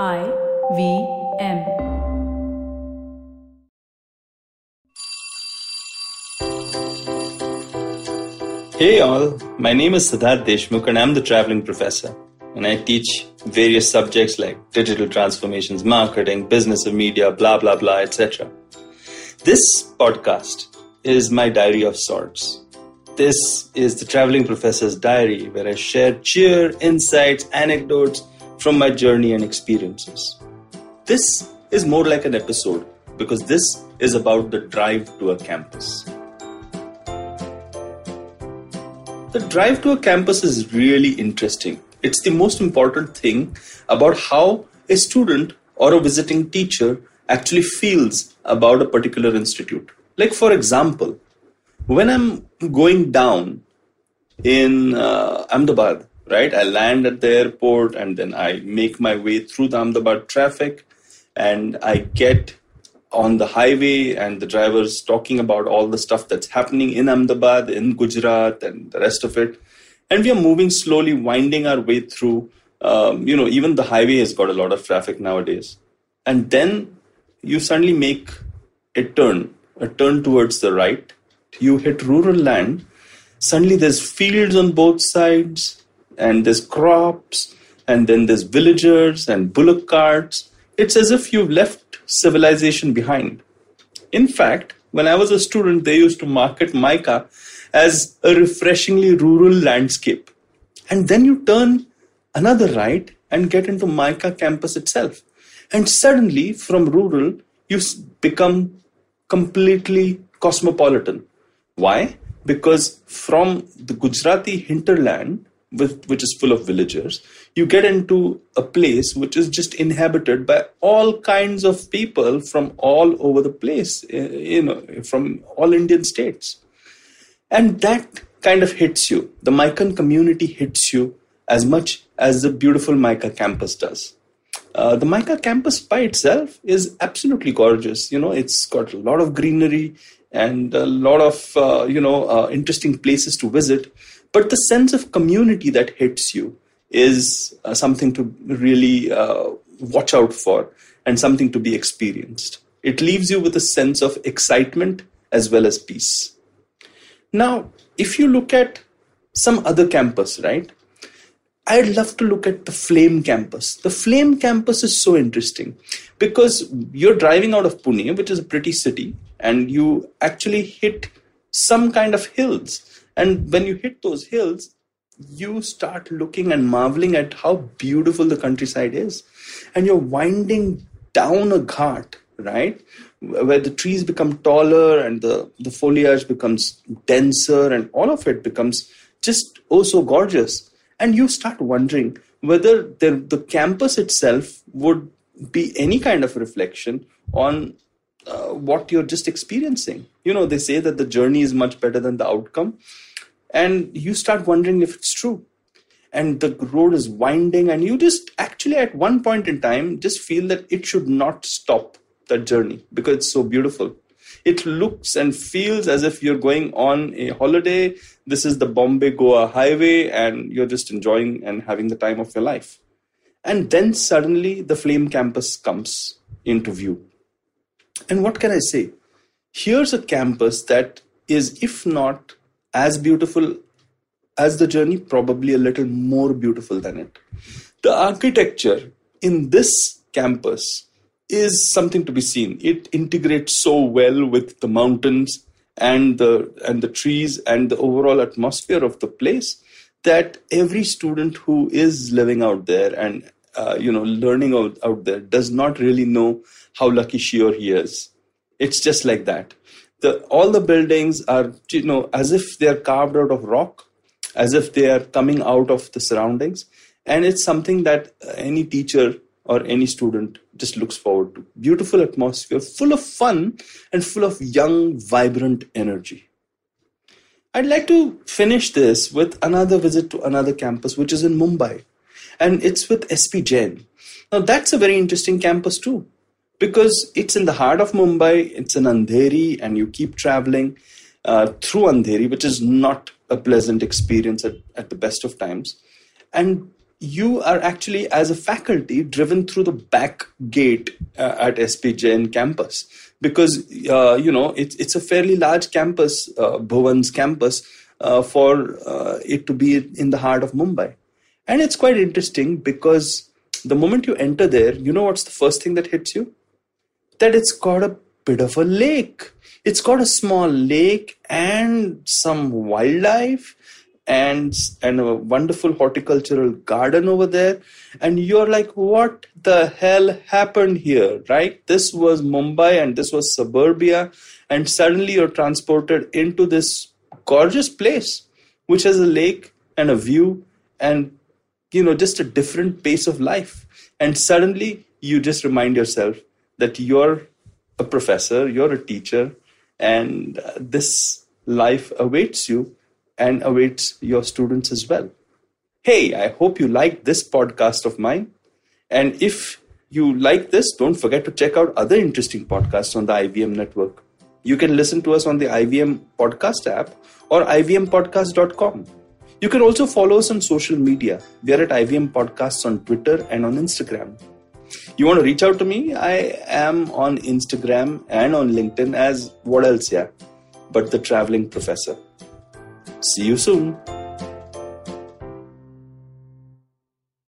I V M. Hey all, my name is Siddharth Deshmukh and I'm the traveling professor. And I teach various subjects like digital transformations, marketing, business of media, blah blah blah, etc. This podcast is my diary of sorts. This is the traveling professor's diary where I share cheer, insights, anecdotes from my journey and experiences. This is more like an episode because this is about the drive to a campus. The drive to a campus is really interesting. It's the most important thing about how a student or a visiting teacher actually feels about a particular institute. Like, for example, when I'm going down in uh, Ahmedabad, right, I land at the airport and then I make my way through the Ahmedabad traffic and I get on the highway and the driver's talking about all the stuff that's happening in Ahmedabad, in Gujarat, and the rest of it. And we are moving slowly, winding our way through. Um, you know, even the highway has got a lot of traffic nowadays. And then you suddenly make a turn, a turn towards the right. You hit rural land. Suddenly there's fields on both sides, and there's crops, and then there's villagers and bullock carts. It's as if you've left civilization behind. In fact, when I was a student, they used to market MICA as a refreshingly rural landscape. And then you turn another right and get into MICA campus itself. And suddenly, from rural, you become completely cosmopolitan. Why? Because from the Gujarati hinterland, with, which is full of villagers, you get into a place which is just inhabited by all kinds of people from all over the place, eh, you know, from all Indian states. And that kind of hits you. The MICAN community hits you as much as the beautiful MICA campus does. Uh, the MICA campus by itself is absolutely gorgeous. You know, it's got a lot of greenery and a lot of, uh, you know, uh, interesting places to visit. But the sense of community that hits you is uh, something to really uh, watch out for and something to be experienced. It leaves you with a sense of excitement as well as peace. Now, if you look at some other campus, right? I'd love to look at the Flame campus. The Flame campus is so interesting because you're driving out of Pune, which is a pretty city, and you actually hit some kind of hills and when you hit those hills, you start looking and marveling at how beautiful the countryside is. And you're winding down a ghat, right? Where the trees become taller and the, the foliage becomes denser and all of it becomes just oh so gorgeous. And you start wondering whether the, the campus itself would be any kind of reflection on uh, what you're just experiencing. You know, they say that the journey is much better than the outcome. And you start wondering if it's true. And the road is winding, and you just actually, at one point in time, just feel that it should not stop that journey because it's so beautiful. It looks and feels as if you're going on a holiday. This is the Bombay Goa highway, and you're just enjoying and having the time of your life. And then suddenly the Flame campus comes into view. And what can I say? Here's a campus that is, if not as beautiful as the journey, probably a little more beautiful than it. The architecture in this campus is something to be seen. It integrates so well with the mountains and the and the trees and the overall atmosphere of the place that every student who is living out there and uh, you know learning out, out there does not really know how lucky she or he is. It's just like that. The all the buildings are you know as if they are carved out of rock as if they are coming out of the surroundings. And it's something that any teacher or any student just looks forward to. Beautiful atmosphere full of fun and full of young vibrant energy. I'd like to finish this with another visit to another campus which is in mumbai and it's with sp jain. Now that's a very interesting campus too because it's in the heart of Mumbai, it's in Andheri, and you keep traveling uh, through Andheri, which is not a pleasant experience at, at the best of times. And you are actually, as a faculty, driven through the back gate uh, at SP Jain campus. Because uh, you know it's it's a fairly large campus, uh, Bhavan's campus, uh, for uh, it to be in the heart of Mumbai, and it's quite interesting because the moment you enter there, you know what's the first thing that hits you? That it's got a bit of a lake. It's got a small lake and some wildlife and and a wonderful horticultural garden over there and you're like what the hell happened here right this was mumbai and this was suburbia and suddenly you're transported into this gorgeous place which has a lake and a view and you know just a different pace of life and suddenly you just remind yourself that you're a professor you're a teacher and uh, this life awaits you and awaits your students as well. Hey, I hope you liked this podcast of mine. And if you like this, don't forget to check out other interesting podcasts on the IVM network. You can listen to us on the IVM podcast app or ivmpodcast.com. You can also follow us on social media. We are at IVM Podcasts on Twitter and on Instagram. You want to reach out to me? I am on Instagram and on LinkedIn as what else, yeah, but the traveling professor. See you soon.